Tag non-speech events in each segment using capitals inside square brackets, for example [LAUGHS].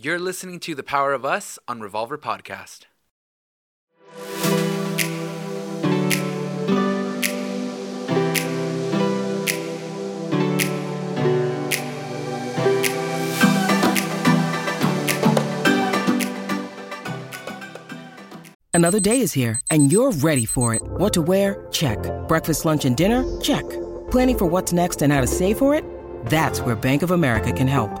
You're listening to The Power of Us on Revolver Podcast. Another day is here, and you're ready for it. What to wear? Check. Breakfast, lunch, and dinner? Check. Planning for what's next and how to save for it? That's where Bank of America can help.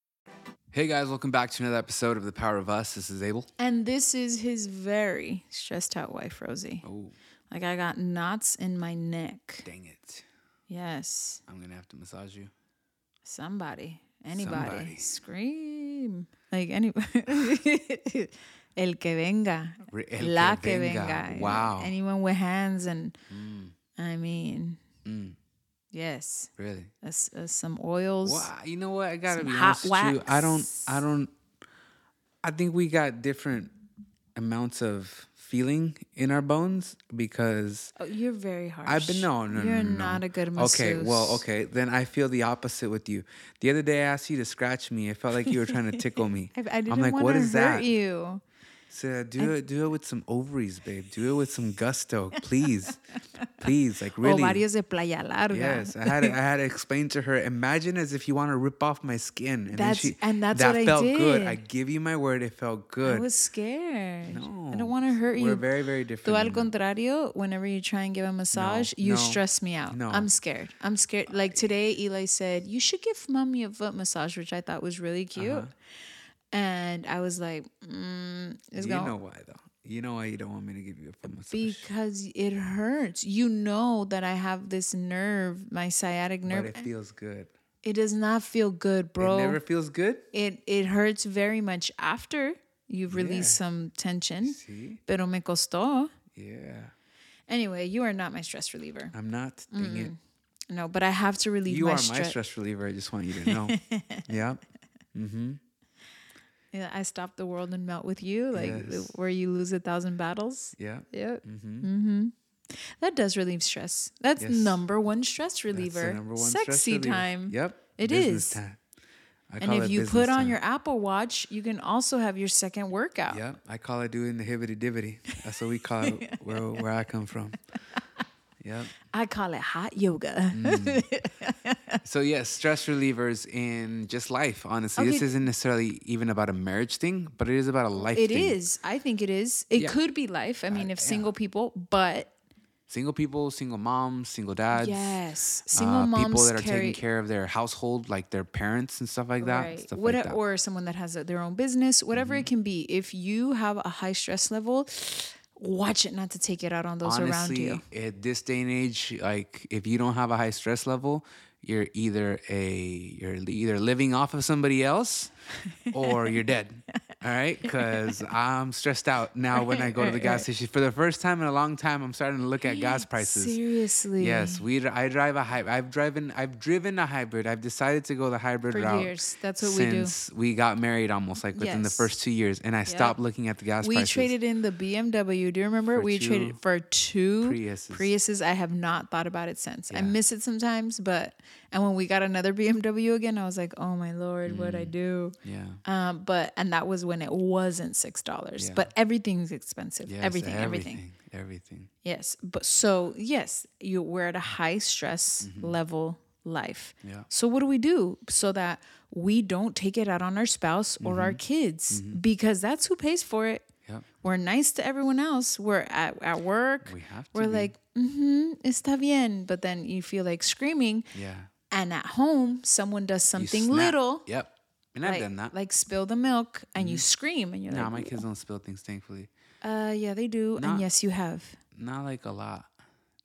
Hey guys, welcome back to another episode of The Power of Us. This is Abel. And this is his very stressed out wife, Rosie. Oh, Like I got knots in my neck. dang it. Yes. I'm going to have to massage you. Somebody. Anybody. Somebody. Scream. Like anybody. [LAUGHS] El que venga. El La que que venga. venga. Wow. Anyone with hands and Mm, I mean, mm, yes. really? Uh, uh, some oils. Well, you know what? I got to be honest with you. I don't. I don't, I think we got different amounts of feeling in our bones because Oh, you're very harsh. I've been no no You're no, no, no. not a good masseuse. Okay, well, okay, then I feel the opposite with you. The other day I asked you to scratch me. I felt like you were trying to tickle me. [LAUGHS] I, I didn't I'm like, want what to is hurt that? you. So do it, do it with some ovaries, babe. Do it with some gusto, please, [LAUGHS] please. Like really. Ovarios de playa larga. Yes, I had to, I had to explain to her. Imagine as if you want to rip off my skin, and That's- then she and that's that what I felt good. I give you my word, it felt good. I was scared. no, I don't want to hurt you. We're very very Tú different. al contrario, whenever you try and give a massage, you no, stress me out. no. I'm scared. I'm scared. Like today, Eli said, You should give mommy a foot massage, which I thought was really cute. Uh-huh. And I was like, mm, it's You going know why though? You know why you don't want me to give you a foot massage? because it hurts. You know that I have this nerve, my sciatic nerve. but it feels good. It does not feel good, bro. It never feels good. it it hurts very much after you've released Yeah. some tension. See? Pero me costó. Yeah, Anyway, you are not my stress reliever. I'm not. Dang it. No, but I have to relieve You my are my stress reliever. I just want you to know. [LAUGHS] yeah. Mm-hmm. Yeah, I stop the world and melt with you, like Yes. where you lose a thousand battles. Yeah. Yep. Mm-hmm. Mm-hmm. That does relieve stress. That's Yes. number one stress reliever. one Sexy stress reliever. time. Yep. It Business is. Time. I And if you put on time. your Apple Watch, you can also have your second workout. Yep, I call it doing the hibbity dibbity. That's what we call it [LAUGHS] where, where I come from. Yep. I call it hot yoga. Mm. So yes, stress relievers in just life. Honestly, this isn't necessarily even about a marriage thing, but it is about a life. It thing. is. I think it is. It Yeah. could be life. I mean, if yeah. single people, but Single people, single moms, single dads. yes, uh, single moms people that are carry taking care of their household, like their parents and stuff like that. right. Stuff What, like that. Mm-hmm. or someone that has a, their own business, whatever it can be. If you have a high stress level, watch it not to take it out on those around Honestly, you. at this day and age, like if you don't have a high stress level, you're either a you're either living off of somebody else [LAUGHS] or you're dead. All right, because I'm stressed out now when I go to the gas [LAUGHS] station for the first time in a long time. I'm starting to look at gas [GASPS] prices. Seriously. Yes, we. I drive a hybrid. I've driven. I've driven a hybrid. I've decided to go the hybrid For route. years. That's what we do. since we got married, almost like within the Yes. first two years, and I stopped looking at the gas We prices. traded in the BMW. Do you remember? For we two traded for two Priuses. Priuses. I have not thought about it since. I miss it sometimes, but and when we got another BMW again, I was like, oh my lord, what I do? Yeah. Um, but and that was when it wasn't six dollars. Yeah. But everything's expensive. Yes, everything, everything, everything, everything. Yes. But so yes, you we're at a high stress level life. Mm-hmm. Yeah. So what do we do so that we don't take it out on our spouse or Mm-hmm. our kids because that's who pays for it. Yep. We're nice to everyone else. We're at, at work. We have to We're be. like, mm-hmm, está bien. But then you feel like screaming. Yeah. And at home, someone does something little, Yep. And I've like, done that. Mm-hmm. like spill the milk, and you scream, and you're nah, like, No, my kids don't spill things, thankfully. uh, yeah, they do. Not- and yes, you have. Not like a lot.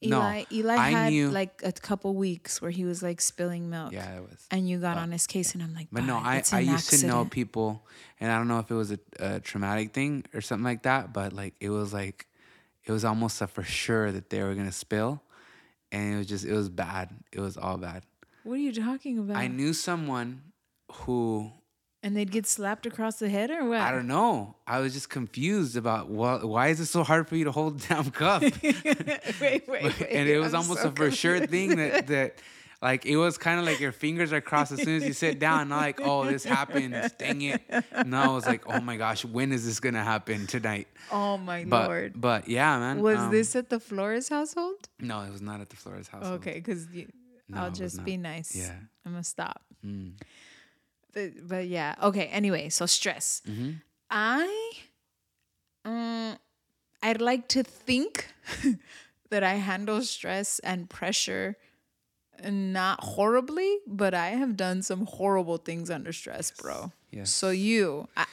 Eli, no, Eli I had knew. like a couple weeks where he was like spilling milk. yeah, it was. And you got on his case, and I'm like, But no, I, I used to know people, and I don't know if it was a, a traumatic thing or something like that, but like it was like, it was almost a for sure that they were gonna spill, and it was just it was bad. It was all bad. What are you talking about? I knew someone who and they'd get slapped across the head, or what? I don't know. I was just confused about what. Why is it so hard for you to hold a damn cup? wait, wait, [LAUGHS] wait. and it was I'm almost so a for sure thing that that like it was kind of like your fingers are crossed as soon as you sit down. Not like oh this happened, dang it. No, it was like oh my gosh, when is this gonna happen tonight? Oh my But lord. but yeah, man. Was um, this at the Flores household? No, it was not at the Flores house. Okay, because No, I'll just be nice. Yeah. I'm gonna stop. Mm. But, but yeah. Okay. Anyway, so stress. Mm-hmm. I, um, I'd like to think [LAUGHS] that I handle stress and pressure not horribly, but I have done some horrible things under stress, bro. Yes. So you, I,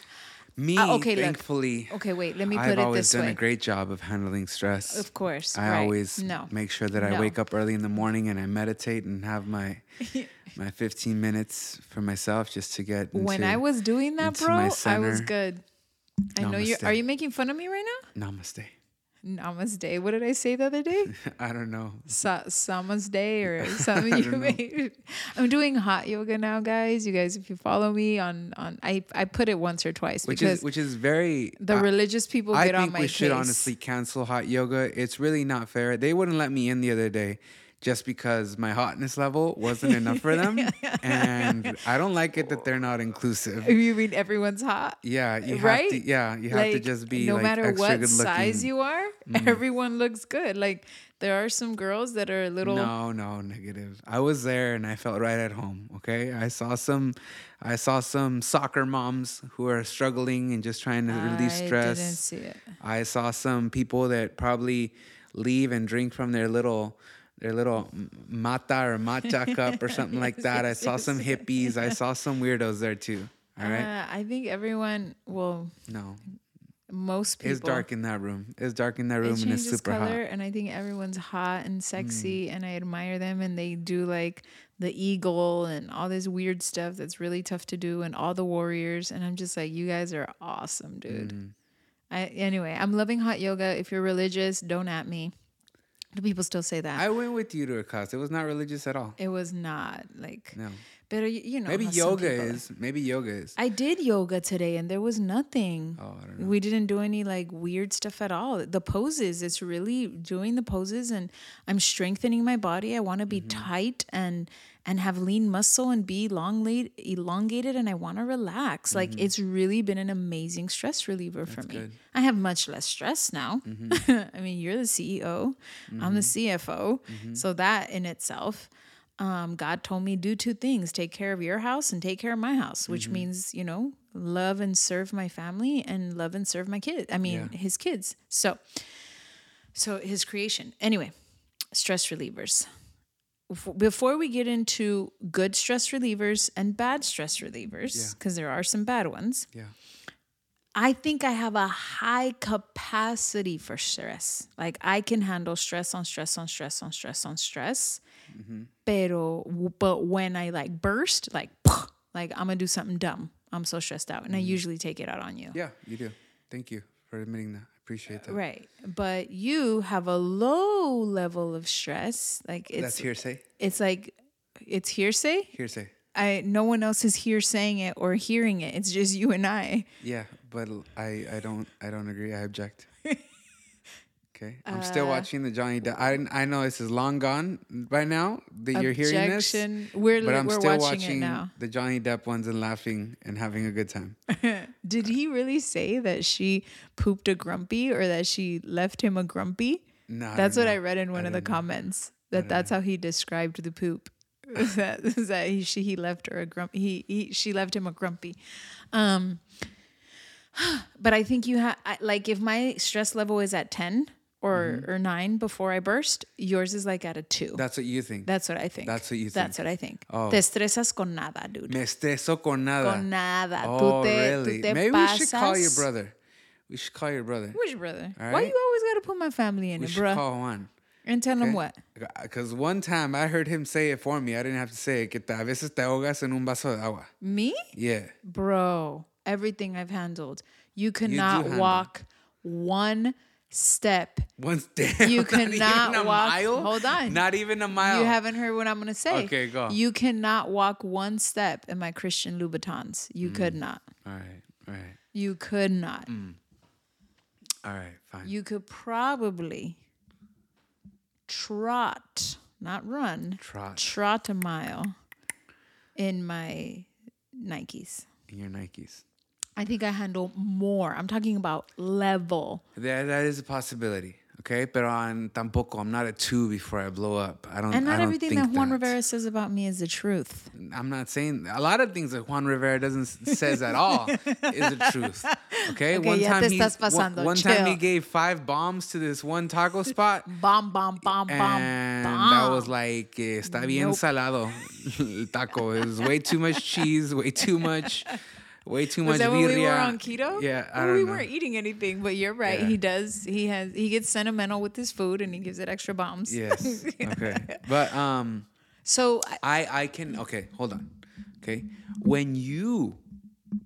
Me, Uh, okay, look. thankfully, okay, wait. Let me put it this way. I've always done a great job of handling stress. Of course, I right. always no. make sure that I No. wake up early in the morning and I meditate and have my [LAUGHS] my 15 minutes for myself just to get into, when I was doing that, bro, I was good. I know you. Are you making fun of me right now? Namaste. What did I say the other day? [LAUGHS] I don't know. Sa- Sama's Day or [LAUGHS] something [LAUGHS] you made. I'm doing hot yoga now, guys. You guys, if you follow me on on, I I put it once or twice Which is which is very the religious people I get on my. I think we should case. honestly cancel hot yoga. It's really not fair. They wouldn't let me in the other day just because my hotness level wasn't enough for [LAUGHS] them. and I don't like it that they're not inclusive. You mean everyone's hot? Yeah, you have right? to yeah, you have to just be no like matter extra what good looking. Mm. size you are, everyone looks good. Like there are some girls that are a little. No, no, negative. I was there and I felt right at home. Okay, I saw some, I saw some soccer moms who are struggling and just trying to release I stress. didn't see it. I saw some people that probably leave and drink from their little their little mata or matcha [LAUGHS] cup or something like that. I saw some hippies. I saw some weirdos there too. All right. Uh, I think everyone. will. No, most people. it's dark in that room. It's dark in that room it and it's super color hot. Mm. and i think everyone's hot and sexy and i admire them and they do like the eagle and all this weird stuff that's really tough to do and all the warriors and i'm just like you guys are awesome dude Mm. I, anyway i'm loving hot yoga if you're religious don't at me do people still say that I went with you to a class. It was not religious at all. it was not like No. But you, know Maybe yoga is. Maybe yoga is. I did yoga today and there was nothing. Oh, I don't know. We didn't do any like weird stuff at all. The poses, it's really doing the poses and I'm strengthening my body. I want to be Mm-hmm. tight and and have lean muscle and be elongate, elongated and I want to relax. Like it's really been an amazing stress reliever for me. Mm-hmm. good. Mm-hmm. I have much less stress now. [LAUGHS] I mean, you're the CEO, I'm the CFO. So that in itself um, God told me do two things: take care of your house and take care of my house, which Mm-hmm. means you know love and serve my family and love and serve my kids. I mean Yeah. his kids. So, so his creation. Anyway, stress relievers. Before we get into good stress relievers and bad stress relievers, Yeah. because there are some bad ones, Yeah. I think I have a high capacity for stress. Like I can handle stress on stress on stress on stress on stress. Mm-hmm. Pero but when I like burst, like [SNIFFS] like I'm gonna do something dumb. I'm so stressed out, and I mm-hmm. usually take it out on you. Yeah, you do. Thank you for admitting that. I appreciate that. Right, but you have a low level of stress. Like it's That's hearsay. it's like it's hearsay. Hearsay. I no one else is here saying it or hearing it. It's just you and I. Yeah, but I I don't I don't agree. I object. [LAUGHS] okay, I'm Uh, still watching the Johnny Depp. I I know this is long gone by now that you're hearing this. Objection. We're But I'm we're still watching, watching it now. the Johnny Depp ones and laughing and having a good time. [LAUGHS] Did he really say that she pooped a grumpy or that she left him a grumpy? No, That's don't what I read in one of the know. comments. That that's how he described the poop. Is [LAUGHS] that, is that he she he left her a grump he, he she left him a grumpy. Um [SIGHS] But I think you have like if my stress level is at 10 or Mm-hmm. or 9 before I burst, yours is like at a 2. That's what you think. That's what I think. That's what you think. That's what I think. Oh. Te estresas con nada, dude. Me estreso con nada. Con nada. Oh, te, really? Maybe we should call your brother. We should call your brother. Which brother? Why you always got to put my family in We it, should call Juan. And tell him what? Because one time I heard him say it for me. I didn't have to say it. Que te- a veces te ahogas en un vaso de agua. Me? Yeah. Bro, everything I've handled. You cannot handle. walk one step. One step. You [LAUGHS] cannot a walk- Mile? hold on. Not even a mile. You haven't heard what I'm going to say. Okay, go. You cannot walk one step in my Christian Louboutins. You Mm. could not. All right. All right. You could not. Mm. All right. Fine. You could probably trot, not run, Trot. trot a mile in my Nikes. in your Nikes. I think I handle more. I'm talking about level. That, that is a possibility. Okay. But on tampoco, I'm not a two before I blow up. I don't And not don't everything think that Juan that. Rivera says about me is the truth. I'm not saying a lot of things that Juan Rivera doesn't says at all [LAUGHS] is the truth. Okay, Okay, ya te he one, one time he gave five bombs to this one taco [LAUGHS] spot, Bomb, bomb, bomb, bomb, and bomb. that was like eh, está bien Nope. salado el taco. It was way too much cheese, way too much, [LAUGHS] way too much. Was that when we were on keto? Yeah, I don't we know. weren't eating anything, but you're right. Yeah. He does. He has. He gets sentimental with his food, and he gives it extra bombs. Yes. [LAUGHS] Okay. But um. So I- I I can okay, hold on. Okay. When you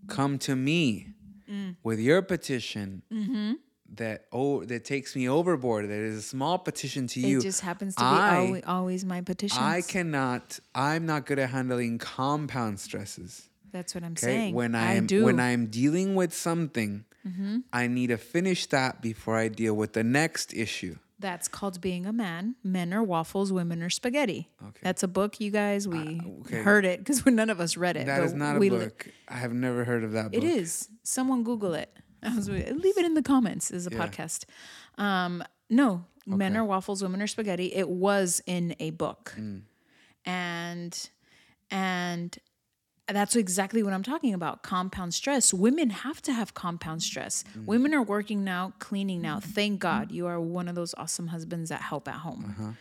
come to me Mm. with your petition Mm-hmm. that oh that takes me overboard, that is a small petition to you. it just happens to be always, always my petition I cannot I'm not good at handling compound stresses. That's what I'm Okay. saying. When I I'm do. Mm-hmm. when I'm dealing with something, I need to finish that before I deal with the next issue. That's called being a man. Men are waffles, women are spaghetti. Okay. That's a book, you guys. We okay. heard it because [LAUGHS] none of us read it. That is not a we li- book. I have never heard of that book. It is. Someone Google it. [LAUGHS] Was, leave it in the comments. As a Yeah. podcast. Um, no, men are waffles, women are spaghetti. It was in a book, Mm. and and that's exactly what I'm talking about. Compound stress. Women have to have compound stress. Mm. Women are working now, cleaning now. Thank God you are one of those awesome husbands that help at home. Uh-huh.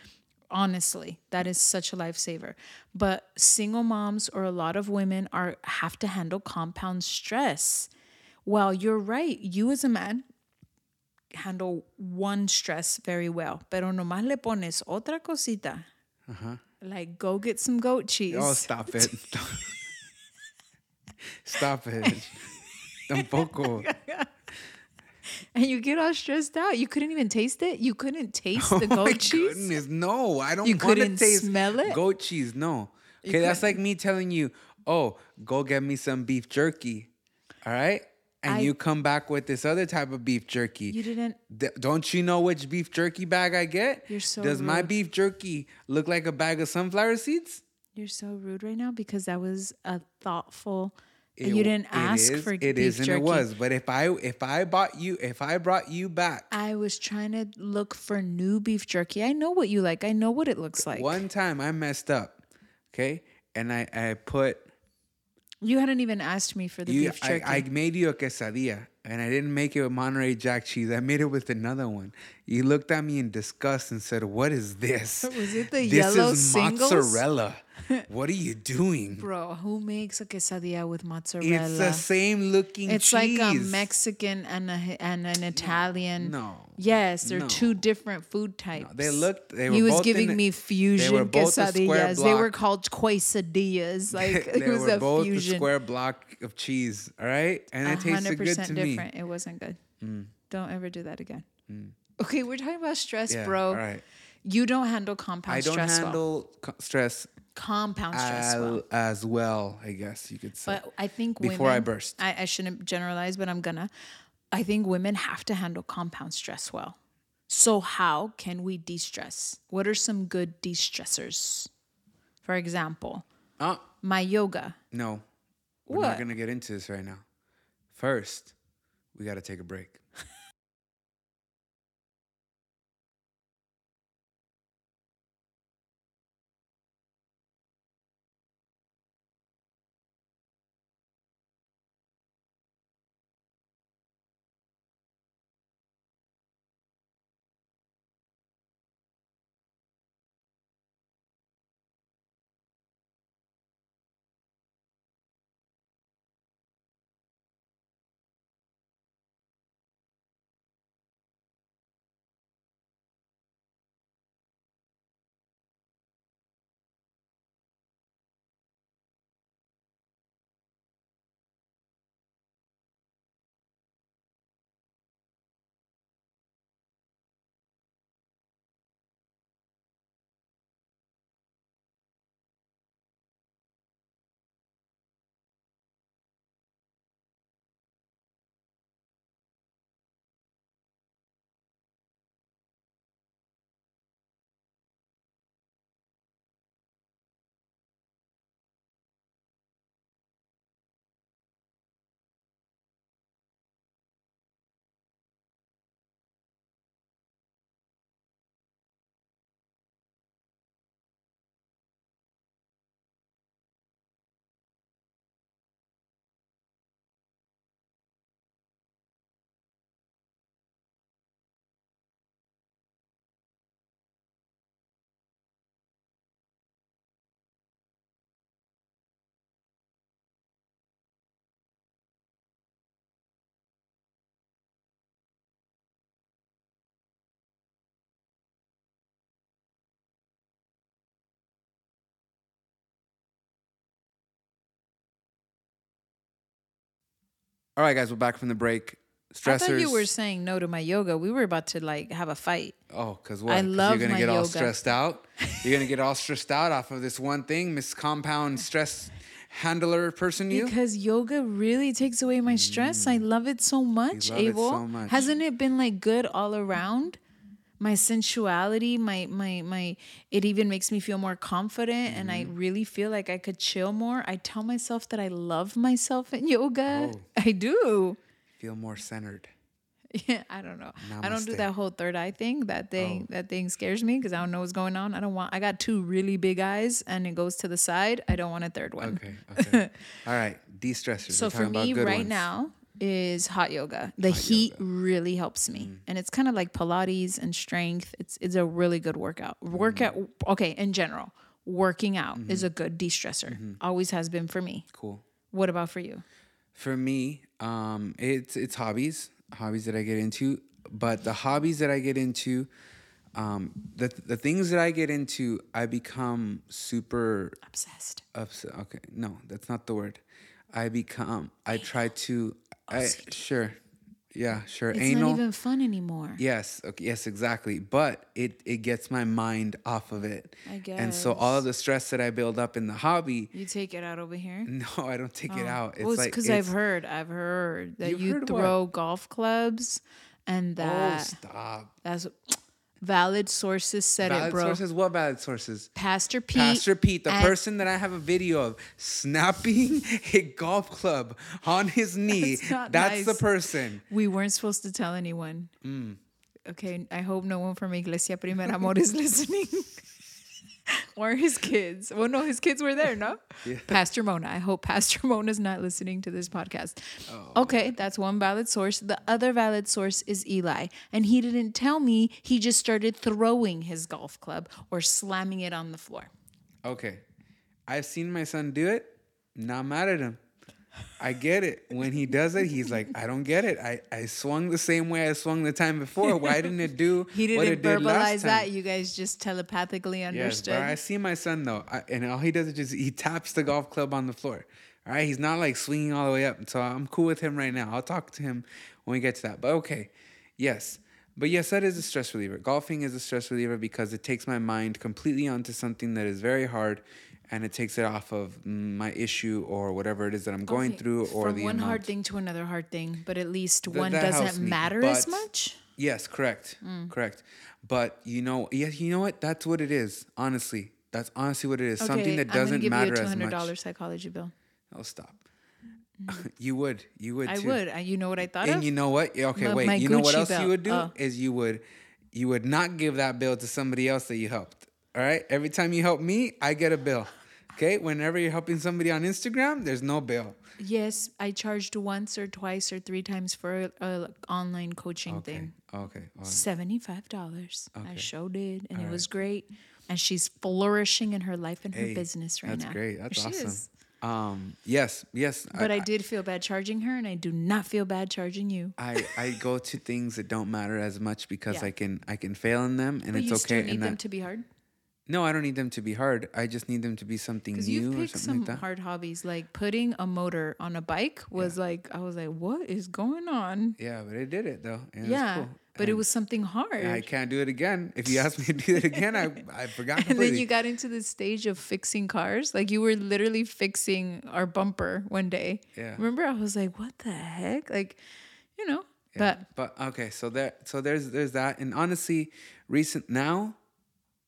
Honestly, that is such a lifesaver. But single moms or a lot of women are have to handle compound stress. Well, you're right. You as a man handle one stress very well, pero nomás le pones otra cosita. Like go get some goat cheese. Uh-huh. Oh, stop it. [LAUGHS] [LAUGHS] stop it. Tampoco. [LAUGHS] and you get all stressed out. You couldn't even taste it. You couldn't taste the [LAUGHS] oh goat cheese. goodness, no. I don't You couldn't taste smell it? goat cheese. No. Okay, that's like me telling you, oh, go get me some beef jerky. All right? And I- you come back with this other type of beef jerky. You didn't. D- don't you know which beef jerky bag I get? You're so Does my beef jerky look like a bag of sunflower seeds? You're so rude right now because that was a thoughtful. It you didn't ask is- for it beef is and jerky. it was. But if I if I bought you if I brought you back I was trying to look for new beef jerky. I know what you like. I know what it looks like. one time I messed up, okay, and I I put You hadn't even asked me for the you beef I, jerky. I made you a quesadilla and I didn't make it with Monterey Jack cheese. I made it with another one. You looked at me in disgust and said, "What is this? [LAUGHS] Was it the this yellow is singles? mozzarella. [LAUGHS] what are you doing? Bro, who makes a quesadilla with mozzarella? It's the same looking It's cheese. like a Mexican and a and an Italian. No. Yes, they're No. two different food types. they looked- they he were was both giving in- me fusion a quesadillas. They were called quesadillas. [LAUGHS] Like they [LAUGHS] it was were a both fusion. a square block of cheese. All right, and it tasted good to different. me. It wasn't good. Mm. Don't ever do that again. Mm. Okay, we're talking about stress, Yeah, bro. all right. You don't handle compound I don't stress well. handle co- stress Compound stress al- well. as well. I guess you could say. But I think Before I burst. I, I shouldn't generalize, but I'm gonna. I think women have to handle compound stress well. So how can we de-stress? What are some good de-stressors? For example, Uh, my yoga. no, we're What? not gonna get into this right now. First, we got to take a break. All right, guys, we're back from the break. Stressors. I thought you were saying no to my yoga. We were about to like have a fight. Oh, because what? I 'Cause love You're gonna my get all yoga. stressed out. You're gonna get all [LAUGHS] stressed out off of this one thing, Miss Compound Stress Handler person. You. Because yoga really takes away my stress. I love it so much, Mm. love it Abel. so much. Hasn't it been like good all around? My sensuality, my my my it even makes me feel more confident and I Mm-hmm. really feel like I could chill more. I tell myself that I love myself in yoga. Oh. [LAUGHS] I do. Feel more centered. [LAUGHS] Yeah, I don't know. I don't do Oh. that whole third eye thing. That thing, that thing scares me because I don't know what's going on. I don't want. I got two really big eyes, and it goes to the side. I don't want a third one. Okay. Okay. [LAUGHS] all right. De-stressors. So for talking about me, good right ones. now is hot yoga. The heat really helps me, Mm. and it's kind of like Pilates and strength. It's it's a really good workout. Workout. Mm-hmm. Okay, in general, working out is a good de-stressor. Mm-hmm. Always has been for me. Cool. What about for you? For me, um, it's it's hobbies, hobbies that I get into. But the hobbies that I get into, um, the the things that I get into, I become super Obsessed. upset. Okay, no, that's not the word. I become. I try to. I sure, yeah, sure. It's Anal. not even fun anymore. Yes, okay, yes, exactly. But it it gets my mind off of it. I guess. And so all of the stress that I build up in the hobby, You take it out over here. [LAUGHS] no, I don't take it oh. out. It's well, it's like because I've heard, I've heard that you heard what? throw golf clubs, and oh, that. Oh, stop. that's valid sources said Valid it, bro. sources. What valid sources? Pastor Pete. Pastor Pete, the person that I have a video of snapping [LAUGHS] a golf club on his [LAUGHS] knee. That's That's the person. We weren't supposed to tell anyone. Mm. Okay, I hope no one from Iglesia Primer Amor is [LAUGHS] listening. [LAUGHS] or his kids. Well, no, his kids were there, no? [LAUGHS] Pastor Mona. I hope Pastor [LAUGHS] Mona's not listening to this podcast. Oh. Okay, that's one valid source. The other valid source is Eli. And he didn't tell me he just started throwing his golf club or slamming it on the floor. Okay. I've seen my son do it. Not mad at him. I get it. When he does it, he's like, I don't get it. I, I swung the same way I swung the time before. Why [LAUGHS] didn't it do He didn't it did last verbalize that. time? You guys just telepathically Yes, understood. but I see my son though, I, and all he does is just he taps the golf club on the floor. All right, he's not like swinging all the way up. So I'm cool with him right now. I'll talk to him when we get to that. But okay, yes, but yes, that is a stress reliever. Golfing is a stress reliever because it takes my mind completely onto something that is very hard, and it takes it off of mm, my issue or whatever it is that I'm going Okay, through or from the one amount. hard thing to another hard thing, but at least one doesn't me, matter as much. Yes, correct, Mm. correct. But you know, yeah, you know what? That's what it is. Honestly, that's honestly what it is. Something that doesn't give matter you a as much. dollars psychology bill. Oh, stop. [LAUGHS] you would. You would. I too. would. You know what I thought And of? you know what? Okay, My- wait. my you know what else belt. you would do Oh. is you would you would not give that bill to somebody else that you helped. All right. Every time you help me, I get a bill. Okay. Whenever you're helping somebody on Instagram, there's no bill. yes, I charged once or twice or three times for a, a online coaching Okay. thing. Okay. all right. Seventy five dollars. Okay. I showed it and it All was great. And she's flourishing in her life and her Hey, business right That's now. That's great. That's She awesome. is. Um. Yes. Yes. But I, did feel bad charging her, and I do not feel bad charging you. I, I go to things that don't matter as much because Yeah. I can I can fail in them and But it's you okay. still need and them to be hard. No, I don't need them to be hard. I just need them to be something new you've or something some like that. hard hobbies, like putting a motor on a bike was like I was like, what is going on? Yeah, but I did it though. and yeah, cool. but it was something hard. I can't do it again. If you ask me to do it [LAUGHS] again, I I forgot [LAUGHS] and completely. then you got into the stage of fixing cars. Like you were literally fixing our bumper one day. Yeah. Remember, I was like, what the heck? Like, you know. Yeah, But but okay, so there so there's there's that, and honestly, recent now,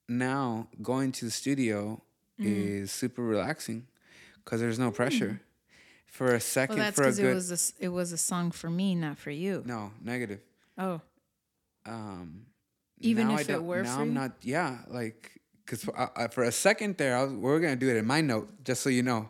now going to the studio Mm. is super relaxing because there's no pressure. For a second, well, that's for a good it was a, it was a song for me, not for you. no negative. Oh, Um, Even if it were now for I'm you? not. Yeah, like because for, uh, for a second there, I was, we are gonna do it in my note, just so you know.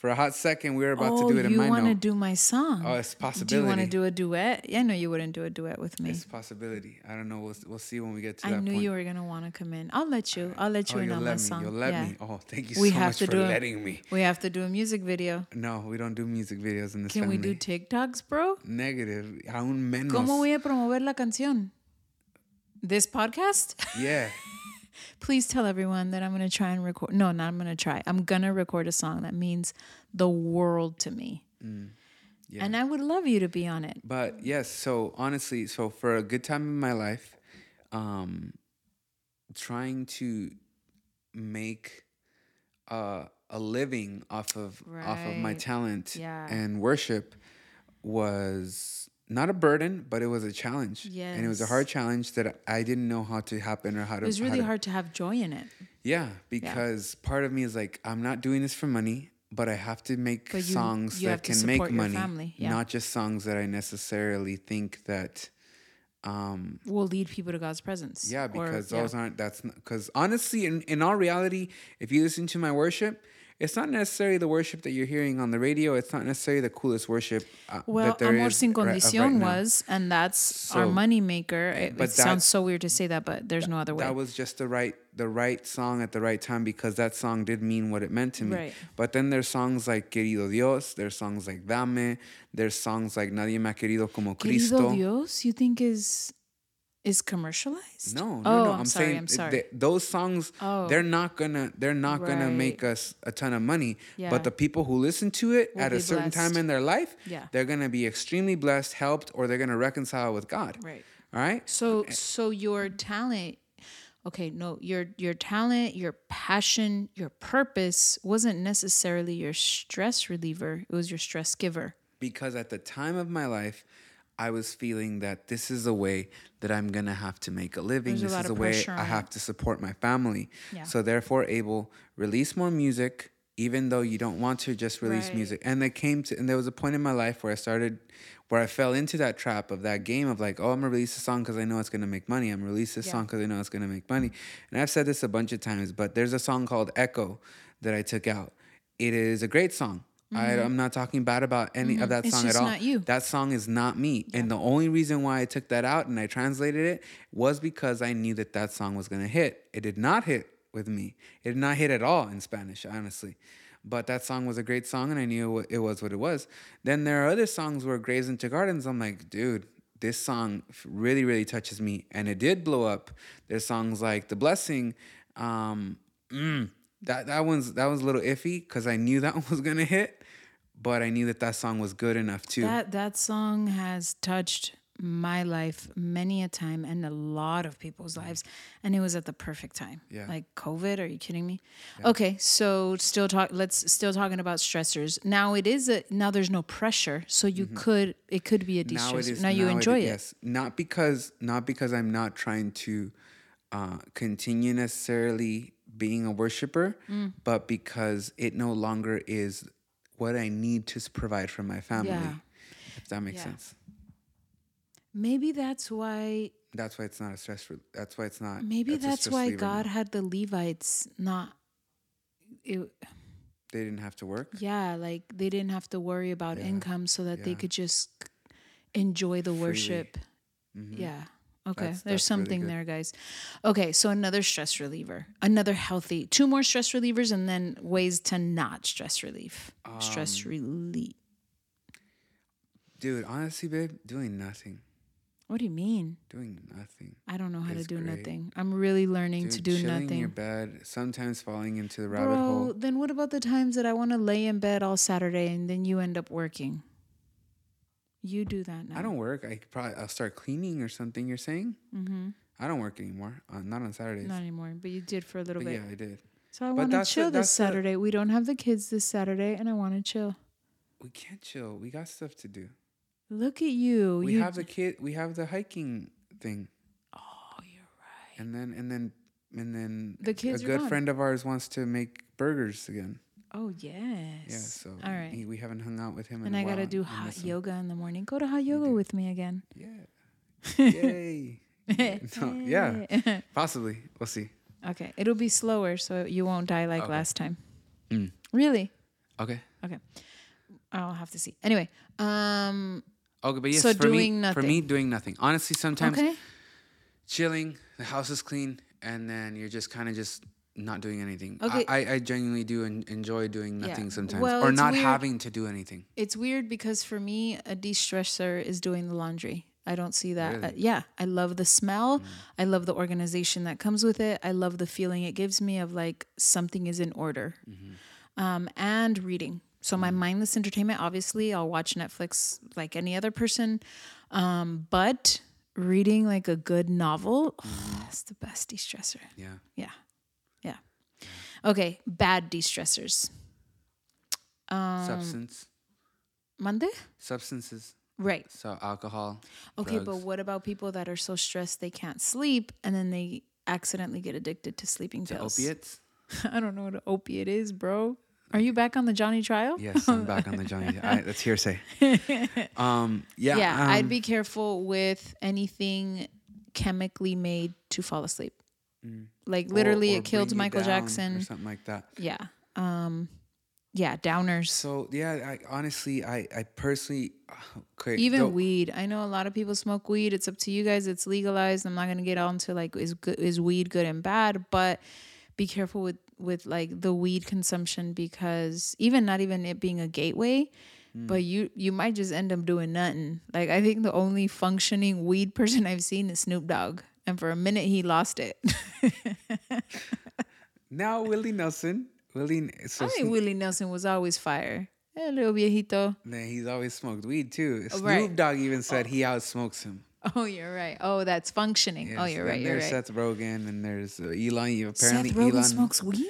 For a hot second, we were about oh, to do it in my note. you want to do my song? Oh, it's a Do you want to do a duet? Yeah, no, you wouldn't do a duet with me. It's a possibility. I don't know. We'll we'll see when we get to I that knew point. you were gonna want to come in. I'll let you. I'll let oh, you Oh, in you'll on my me. song. You'll let yeah. me. Oh, thank you We so have much to for do a- letting me. We have to do a music video. No, we don't do music videos in this Can we do TikToks, bro? Negative. Aún menos. ¿Cómo voy a promover la canción? This podcast? Yeah. [LAUGHS] Please tell everyone that I'm going to try and record. No, not I'm going to try. I'm going to record a song that means the world to me. Yeah. And I would love you to be on it. But yes, so honestly, so for a good time in my life, um, trying to make uh, a living off of off of my talent Yeah. and worship was not a burden, but it was a challenge. And it was a hard challenge that I didn't know how to happen or how to It was really to- hard to have joy in it. yeah, because part of me is like, I'm not doing this for money, but I have to make you- songs you that have to can make money, family, yeah. not just songs that I necessarily think that. Um, Will lead people to God's presence. yeah, Or- because yeah. those aren't. That's because honestly, in in all reality, if you listen to my worship. It's not necessarily the worship that you're hearing on the radio. It's not necessarily the coolest worship. Uh, Well, that there Amor is Sin right- right Condición was, and that's our So- money maker. It, but it sounds so weird to say that, but there's no other way. That was just the right the right song at the right time because that song did mean what it meant to me. Right. But then there's songs like Querido Dios, there's songs like Dame, there's songs like Nadie me ha querido como Cristo. Querido Dios, you think is is commercialized? No, no, oh, no. I'm, I'm, sorry. saying I'm sorry. th- those songs, Oh. they're not gonna, they're not gonna make us a ton of money. Yeah. But the people who listen to it Will at a certain time in their life, Yeah. they're gonna be extremely blessed, helped, or they're gonna reconcile with God. right. All right. So so your talent okay, no, your your talent, your passion, your purpose wasn't necessarily your stress reliever. It was your stress giver. because at the time of my life, I was feeling that this is a way that I'm gonna have to make a living. There's this lot is a way I have it. to support my family. Yeah. So therefore, able release more music, even though you don't want to just release Right. music. And it came to, and there was a point in my life where I started, where I fell into that trap of that game of like, oh, I'm gonna release a song because I know it's gonna make money. I'm gonna release this Yeah. song because I know it's gonna make money. And I've said this a bunch of times, but there's a song called Echo that I took out. It is a great song. I, I'm not talking bad about any of that Mm-hmm. It's song at all. not you. That song is not me. And the only reason why I took that out and I translated it was because I knew that that song was going to hit. It did not hit with me. It did not hit at all in Spanish, honestly. But that song was a great song and I knew it was what it was. Then there are other songs where Graves into Gardens, I'm like, dude, this song really, really touches me. And it did blow up. There's songs like The Blessing. Um, mm, that, that one's that was a little iffy because I knew that [LAUGHS] one was gonna hit, but I knew that that song was good enough too. That that song has touched my life many a time and a lot of people's lives and it was at the perfect time. Yeah. like covid are you kidding me? Okay so still talk let's still talking about stressors. Now it is a now there's no pressure so you could it could be a de-stressor now, you enjoy it, Yes, not because not because I'm not trying to uh, continue necessarily being a worshiper, Mm. but because it no longer is what I need to provide for my family. Yeah. If that makes Yeah. sense. maybe that's why That's why it's not a stress. Re- that's why it's not. maybe a that's why god now. had the levites not it, They didn't have to work. yeah like they didn't have to worry about Yeah. income so that they could just enjoy the Freely. worship Mhm. Yeah. Okay. That's- There's that's something good. there, guys. Okay. So another stress reliever, another healthy, two more stress relievers, and then ways to not stress relief. stress Um, relief. Dude, honestly, babe, doing nothing. What do you mean? Doing nothing. I don't know how to do great. nothing. I'm really learning Dude, to do chilling nothing. in your bed, sometimes falling into the rabbit Bro, hole. then what about the times that I want to lay in bed all Saturday and then you end up working? You do that now. I don't work. I could probably I'll start cleaning or something. You're saying? Mm-hmm. I don't work anymore. Uh, not on Saturdays. Not anymore, but you did for a little but bit. yeah, I did. So I want to that's the- chill this that's the- Saturday. We don't have the kids this Saturday, and I want to chill. We can't chill. We got stuff to do. Look at you. We you have the kid. We have the hiking thing, Oh, you're right. and then and then and then The kids a good friend of ours wants to make burgers again. Oh yes. Yeah, so all right. he- we haven't hung out with him. and I gotta do hot yoga in the morning. Go to hot yoga with me again. Yeah. Yay. [LAUGHS] No, yeah. [LAUGHS] Possibly. We'll see. Okay, it'll be slower, so you won't die like Okay. last time. Mm. Really? Okay. Okay. I'll have to see. Anyway, um, Okay, but yes, So for me, doing for me, nothing. doing nothing. Honestly, sometimes okay. chilling, the house is clean, and then you're just kind of just not doing anything. Okay. I, I, genuinely do enjoy doing Yeah. nothing sometimes, Well, or not weird. having to do anything. It's weird because for me, a de-stressor is doing the laundry. I don't see that. Really? Uh, yeah, I love the smell. I love the organization that comes with it. I love the feeling it gives me of like something is in order. Um, and reading. So my mindless entertainment, obviously, I'll watch Netflix like any other person. Um, but reading like a good novel, oh, [SIGHS] that's the best de-stressor. Yeah. Yeah. Yeah. Okay, bad de-stressors. Um, Substance. Monday? Substances. Right. So alcohol. Okay, but what about people that are so stressed they can't sleep and then they accidentally get addicted to sleeping To pills? opiates? [LAUGHS] I don't know what an opiate is, bro. Are you back on the Johnny trial? Yes, I'm back on the Johnny. [LAUGHS] I, that's hearsay. [LAUGHS] Um, yeah. Yeah, um, I'd be careful with anything chemically made to fall asleep. Like Mm. or- literally, or it killed Michael Jackson. or something like that. Yeah. Um, yeah, downers. So yeah, I honestly, I, I personally, [SIGHS] okay, Even though- weed. I know a lot of people smoke weed. It's up to you guys. It's legalized. I'm not gonna get on to like is good is weed good and bad, but be careful with with like the weed consumption because even not even it being a gateway, Hmm. but you you might just end up doing nothing. Like I think the only functioning weed [LAUGHS] person I've seen is Snoop Dogg, and for a minute he lost it. [LAUGHS] Now Willie Nelson, Willie, so I think Snoop- Willie Nelson was always fire. Eh, little viejito. Nah, he's always smoked weed too. Snoop Oh, right. Dogg even said he outsmokes him. Oh, you're right. Oh, that's functioning. oh, you're then right. You're There's right. Seth Rogen and there's uh, Elon. you- Apparently, Seth Rogen Elon smokes weed.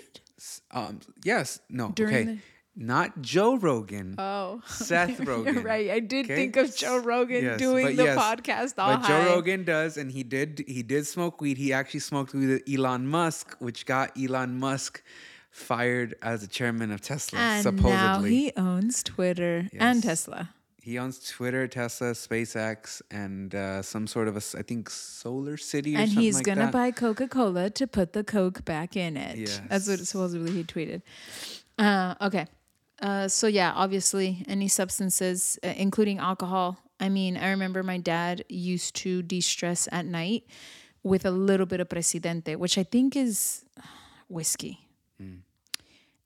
Um, yes, no, During okay, the- not Joe Rogan. Oh, [LAUGHS] Seth. You're right. I did okay? think of Joe Rogan Yes, doing the yes, podcast all But Joe. Rogan does, and he did. He did smoke weed. He actually smoked weed with Elon Musk, which got Elon Musk fired as the chairman of Tesla. and supposedly, now he owns Twitter and Tesla. He owns Twitter, Tesla, SpaceX, and uh, some sort of a, I think, Solar City or And something he's like gonna that. buy Coca Cola to put the Coke back in it. That's what Yes. supposedly he tweeted. Uh, okay. Uh, so yeah, obviously, any substances, uh, including alcohol. I mean, I remember my dad used to de-stress at night with a little bit of Presidente, which I think is whiskey. Hmm.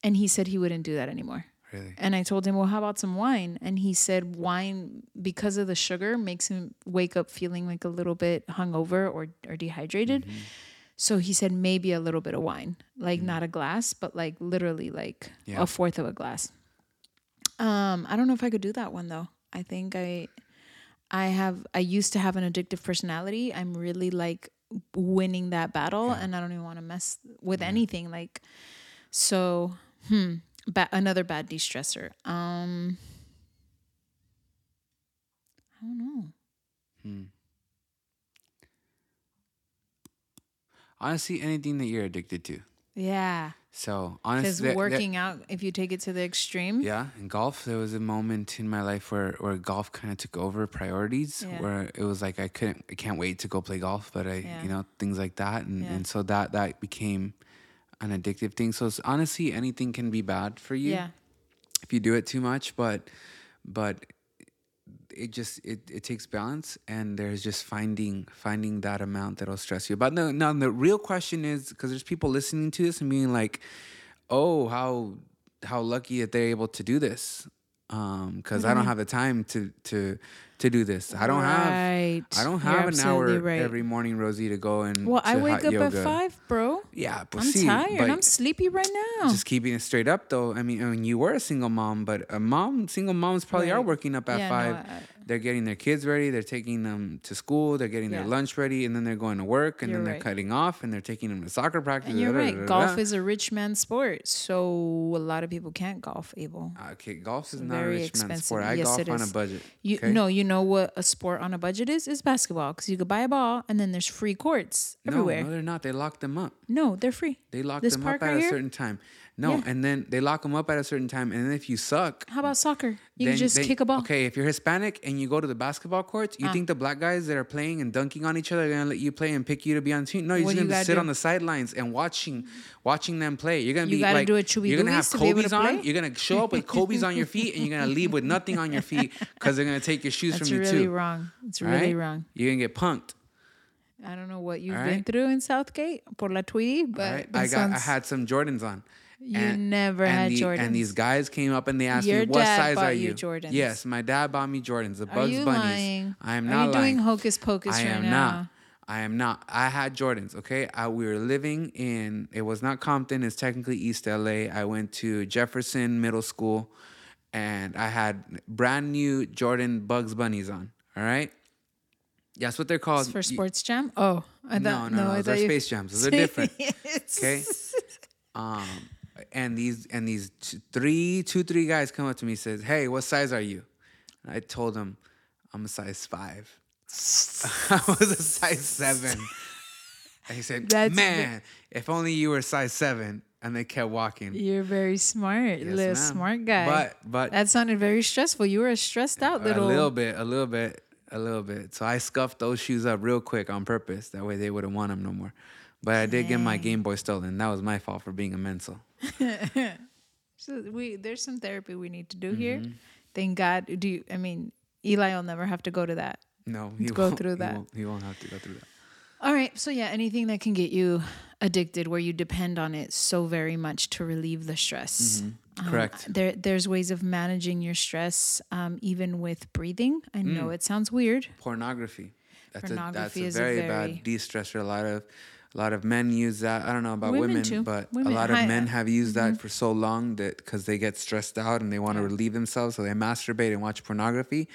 And he said he wouldn't do that anymore. Really? And I told him, well, how about some wine? And he said wine, because of the sugar, makes him wake up feeling like a little bit hungover or, or dehydrated. Mm-hmm. So he said maybe a little bit of wine, like not a glass, but like literally like Yeah. a fourth of a glass. Um, I don't know if I could do that one though. I think I, I have, I used to have an addictive personality. I'm really like winning that battle, and I don't even want to mess with anything. Like, so, hmm, ba- another bad de-stressor. Um, I don't know. Hmm. Honestly, anything that you're addicted to. Yeah, So because honestly, that- working out, if you take it to the extreme, Yeah, in golf, there was a moment in my life where, where golf kind of took over priorities. Yeah. Where it was like I couldn't, I can't wait to go play golf, but I, Yeah. you know, things like that, and Yeah. and so that that became an addictive thing. So honestly, anything can be bad for you yeah, if you do it too much, but but it just it, it takes balance and there's just finding finding that amount that'll stress you. But no, now the real question is because there's people listening to this and being like, oh, how how lucky that they're able to do this. Um, because I don't have the time to to to do this. I don't have Right. I don't You're have an hour right. every morning, Rosie, to go and Well, I wake up yoga. at five, bro. Yeah, but I'm see, tired. I'm sleepy right now. just keeping it straight up though. I mean, I mean, you were a single mom, but a mom, single moms probably are Right. working up at Yeah, no, five. I- they're getting their kids ready. They're taking them to school. They're getting their lunch ready, and then they're going to work, and You're then they're right. cutting off, and they're taking them to soccer practice. and you're da, right. da, da, Golf is a rich man's sport, so a lot of people can't golf. Abel. Uh, okay. Golf is not a very rich man's expensive. sport. I Yes, golf on a budget. You okay? no, you know what a sport on a budget is? Is basketball because you could buy a ball and then there's free courts no, everywhere. no, they're not. They lock them up. No, they're free. They lock This them up at right a here? certain time. No, Yeah. and then they lock them up at a certain time, and then if you suck, How about soccer? You then just they- kick a ball. Okay, if you're Hispanic and you go to the basketball courts, you ah. think the black guys that are playing and dunking on each other are gonna let you play and pick you to be on team? No, you're What just gonna gotta sit do? on the sidelines and watching watching them play. You're gonna You be gotta like do a chubby you're gonna have to be Kobe's to on. You're gonna show up with Kobe's on your feet, and you're gonna leave with nothing on your feet because they're gonna take your shoes That's from you really too. wrong. It's really right? wrong. You're gonna get punked. I don't know what you've All been through in Southgate por la Tweety, but right? I got I had some Jordans on. You never had the- Jordans. And these guys came up and they asked Your me, "What size are you you?" Jordans. Yes, my dad bought me Jordans, the Are Bugs you Bunnies. lying? I am Are not you doing hocus pocus I right am now? not. I am not. I had Jordans. Okay, I, we were living in. It was not Compton. It's technically East LA. I went to Jefferson Middle School, and I had brand new Jordan Bugs Bunnies on. All right. That's what they're called. It's for Sports Jam. Oh, I no, thought no, no. I Those are Space Jams. Those are [LAUGHS] different. Okay. [LAUGHS] Um, and these and these t- three, two, three guys come up to me and says, "Hey, what size are you?" And I told them, "I'm a size five. [LAUGHS] I was a size seven. [LAUGHS] And he said, That's "Man, if only you were size seven. And they kept walking. You're very smart, Yes, little ma'am. smart guy. But but that sounded very stressful. You were a stressed out little. a little bit, a little bit, a little bit. So I scuffed those shoes up real quick on purpose. That way they wouldn't want them no more. But I did get my Game Boy stolen. That was my fault for being a mental. [LAUGHS] So we there's some therapy we need to do here. Mm-hmm. Thank God. Do you, I mean Eli will never have to go to that. No, he go won't, through he that. Won't, he won't have to go through that. All right. So yeah, anything that can get you addicted where you depend on it so very much to relieve the stress. Um, Mm-hmm. Correct. There, there's ways of managing your stress, um, even with breathing. I know Mm. it sounds weird. Pornography. That's a that's Pornography a is a very, very- bad de-stressor. A lot of a lot of men use that. I don't know about Women women, but Women- a lot of hi- men have used Mm-hmm. that for so long that because they get stressed out and they want to relieve themselves, so they masturbate and watch pornography.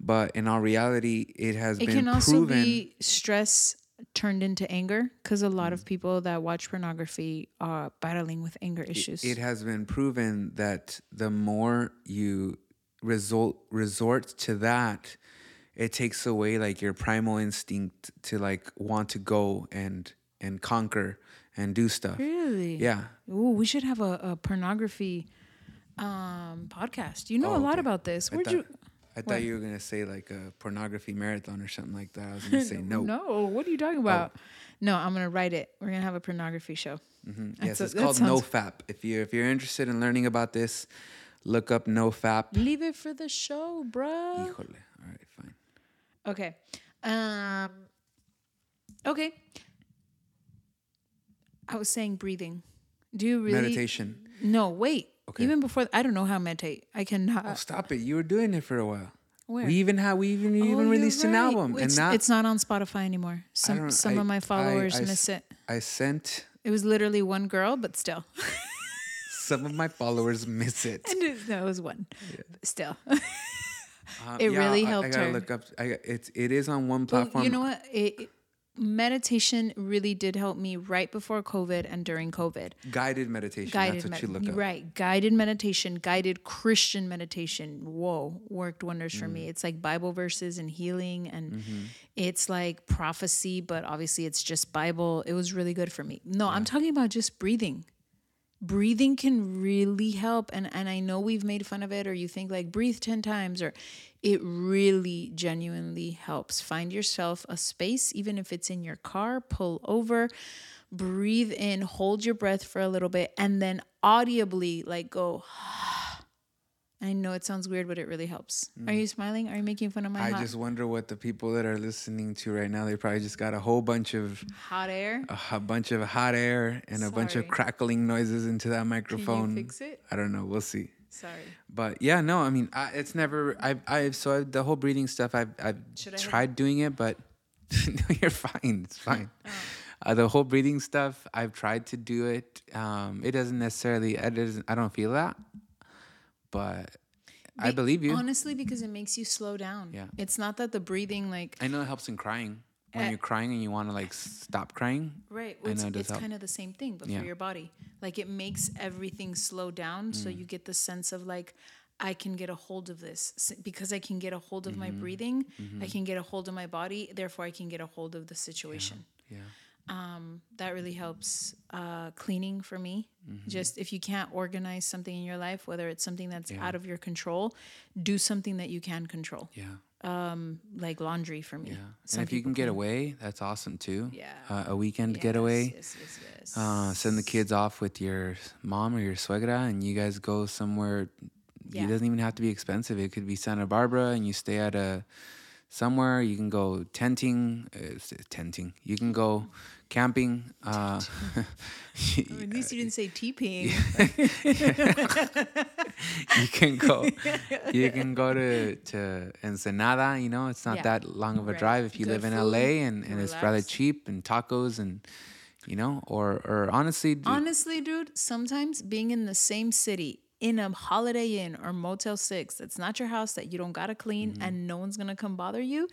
But in all reality, it has It been can also proven. be stress turned into anger because a Mm. lot of people that watch pornography are battling with anger issues. it has been proven that the more you resort resort to that, it takes away like your primal instinct to like want to go and and conquer and do stuff. really? Yeah. Ooh, we should have a, a pornography um, podcast. You know Oh, a lot okay. about this. I Where'd thought, you? I thought what? you were gonna say like a pornography marathon or something like that. I was gonna [LAUGHS] say no. Oh. No. What are you talking about? No, I'm gonna write it. We're gonna have a pornography show. Yes, That's a- it's called sounds- NoFap. If you if you're interested in learning about this, look up NoFap. Leave it for the show, bro. Híjole. All right, fine. Okay. Um. Okay. I was saying breathing. Do you really Meditation. No, wait. Okay. Even before I don't know how to meditate. I cannot. Oh, stop it! You were doing it for a while. Where? We even had we even Oh, even released an album, It's, and now it's not on Spotify anymore. Some some I- of my I- followers I s- miss it. I sent It was literally one girl, but still. [LAUGHS] some of my followers miss it. And it- no, it was one. But still. Uh, [LAUGHS] It really I- helped I, gotta her. look up. I, it's it is on one But platform. you know what? It, it- meditation really did help me right before COVID and during COVID. Guided meditation. Guided that's what med- you look up. right. Guided meditation, guided Christian meditation. Whoa, worked wonders for Mm. me. It's like Bible verses and healing and Mm-hmm. it's like prophecy, but obviously it's just Bible. It was really good for me. No, I'm talking about just breathing. Breathing can really help and and I know we've made fun of it or you think like breathe 10 times or it really genuinely helps. Find yourself a space even if it's in your car, pull over, breathe in, hold your breath for a little bit and then audibly like go I know it sounds weird, but it really helps. Are you smiling? Are you making fun of my Mm. I hot, just wonder what the people that are listening to right now. They probably just got a whole bunch of hot air? a bunch of hot air and a bunch of crackling noises into that Can microphone. you fix it? I don't know. We'll see. Sorry. But yeah, no, I mean, I, it's never. I've, I've so I, the whole breathing stuff. I've, I've tried doing it, but [LAUGHS] no, you're fine. It's [LAUGHS] fine. Oh. Uh, the whole breathing stuff. I've tried to do it. Um, it doesn't necessarily. It doesn't. I don't feel that, but I believe you. Honestly, because it makes you slow down. Yeah. It's not that the breathing, like, I know it helps in crying. When Uh, you're crying and you want to like stop crying. right. I It's, know it does it's help. kind of the same thing, but Yeah. for your body. Like, it makes everything slow down. So Mm. you get the sense of, like, I can get a hold of this S- because I can get a hold of my Mm-hmm. breathing. I can get a hold of my body. Therefore, I can get a hold of the situation. Yeah. Um, that really helps uh, cleaning for me. Mm-hmm. Just if you can't organize something in your life, whether it's something that's out of your control, do something that you can control, Yeah. like laundry for me. Yeah. Some and if you can get away, that's awesome too. Yeah. Uh, a weekend Yes, getaway. Yes, yes, yes. Uh, send the kids off with your mom or your suegra, and you guys go somewhere. Yeah. It doesn't even have to be expensive. It could be Santa Barbara, and you stay at a somewhere. You can go tenting. Uh, tenting. You can go camping. Uh, [LAUGHS] At least you didn't say TPing. [LAUGHS] you can go. You can go to to Ensenada. You know, it's not Yeah. that long of a Right. drive if you Good live in LA, and, and it's rather cheap and tacos and you know, or or honestly, Honestly, dude, sometimes being in the same city in a Holiday Inn or Motel Six, that's not your house that you don't gotta clean mm-hmm. and no one's gonna come bother you.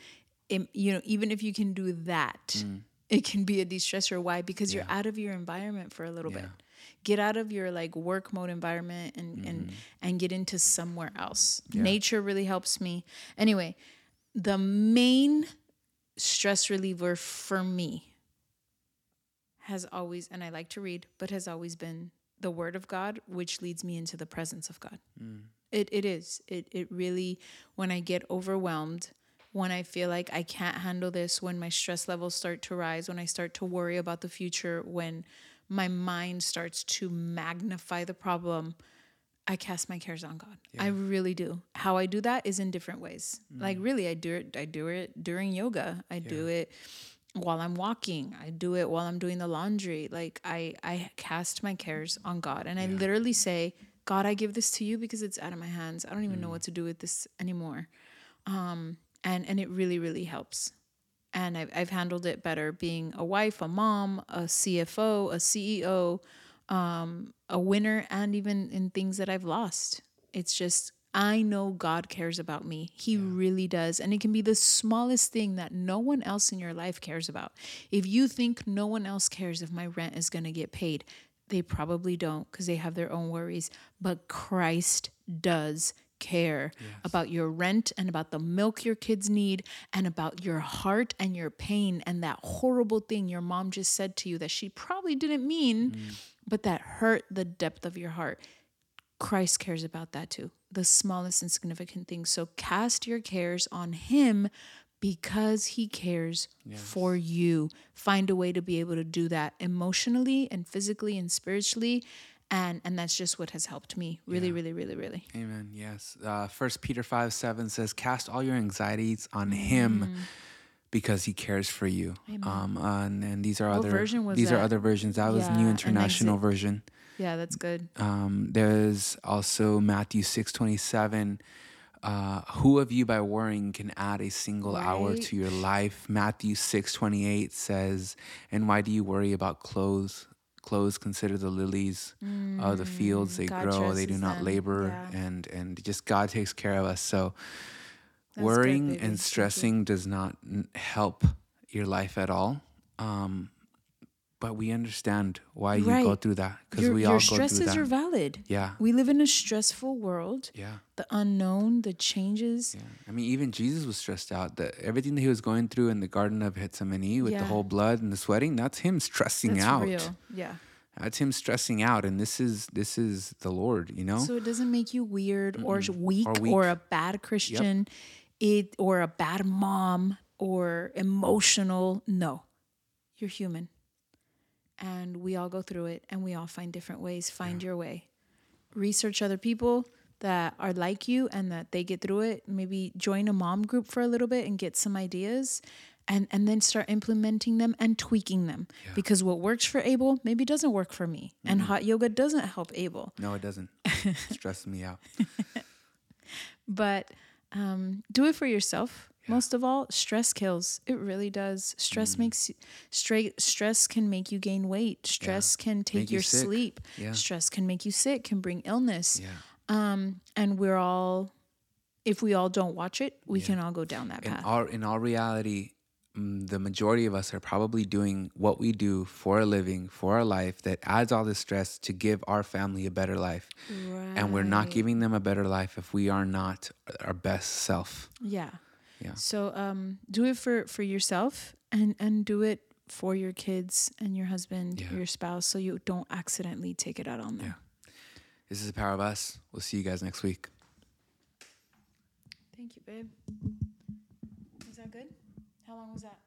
It, you know, even if you can do that, mm. it can be a de-stressor. Why? Because you're out of your environment for a little bit. Get out of your like work mode environment and and mm-hmm. and get into somewhere else. Nature really helps me. Anyway, the main stress reliever for me has always, and I like to read, but has always been the Word of God, which leads me into the presence of God. Mm. It it is. It it really when I get overwhelmed, when I feel like I can't handle this, when my stress levels start to rise, when I start to worry about the future, when my mind starts to magnify the problem, I cast my cares on God. I really do. How I do that is in different ways. Like mm. really, I do it. I do it during yoga. I do it while I'm walking. I do it while I'm doing the laundry. Like I, I cast my cares on God, and I literally say, God, I give this to you because it's out of my hands. I don't even know what to do with this anymore. Um, and and it really, really helps. And I've I've handled it better being a wife, a mom, a CFO, a CEO um, a winner and even in things that I've lost. It's just, I know God cares about me. He really does. And it can be the smallest thing that no one else in your life cares about. If you think no one else cares if my rent is going to get paid, they probably don't because they have their own worries. But Christ does care about your rent and about the milk your kids need and about your heart and your pain and that horrible thing your mom just said to you that she probably didn't mean, mm. but that hurt the depth of your heart. Christ cares about that too. The smallest and insignificant things. So cast your cares on him because he cares for you. Find a way to be able to do that emotionally and physically and spiritually. And and that's just what has helped me. Really, really, really, really. Amen. Yes. Uh, First Peter five seven says, "Cast all your anxieties on Him, because He cares for you." Um, uh, and, and these are What other version was these are other versions. That was New International. Version. Yeah, that's good. Um, there's also Matthew six twenty seven. Uh, who of you by worrying can add a single hour to your life? Matthew six twenty eight says, "And why do you worry about clothes? Clothes consider the lilies of the fields; they Mm, God grow, they do not them. labor, Yeah. and and just God takes care of us." So, good, worrying. Thank and stressing does not n- help your life at all. Um, but we understand why you go through that because we your all go through that. Your stresses are valid. Yeah. We live in a stressful world. Yeah. The unknown, the changes. Yeah. I mean, even Jesus was stressed out. That everything that he was going through in the Garden of Gethsemane with the whole blood and the sweating, that's him stressing That's out. real. Yeah. That's him stressing out. And this is this is the Lord, you know? So it doesn't make you weird or weak or, weak. a bad Christian, it or a bad mom or emotional. No. You're human. And we all go through it and we all find different ways. Find your way. Research other people that are like you and that they get through it. Maybe join a mom group for a little bit and get some ideas and and then start implementing them and tweaking them. Because what works for Abel maybe doesn't work for me. And hot yoga doesn't help Abel. no, it doesn't. [LAUGHS] It stresses me out. [LAUGHS] but um, do it for yourself. Most of all, stress kills. It really does. Stress makes straight. Stress can make you gain weight. Stress can take Make your sick. sleep. Yeah. Stress can make you sick. Can bring illness. Yeah. Um, and we're all, if we all don't watch it, we can all go down that In path. all in all reality, mm, the majority of us are probably doing what we do for a living, for our life that adds all this stress to give our family a better life. And we're not giving them a better life if we are not our best self. yeah. Yeah. So um, do it for for yourself and and do it for your kids and your husband, Yeah. your spouse, so you don't accidentally take it out on them. Yeah. This is the power of us. We'll see you guys next week. Thank you, babe. Was that good? How long was that?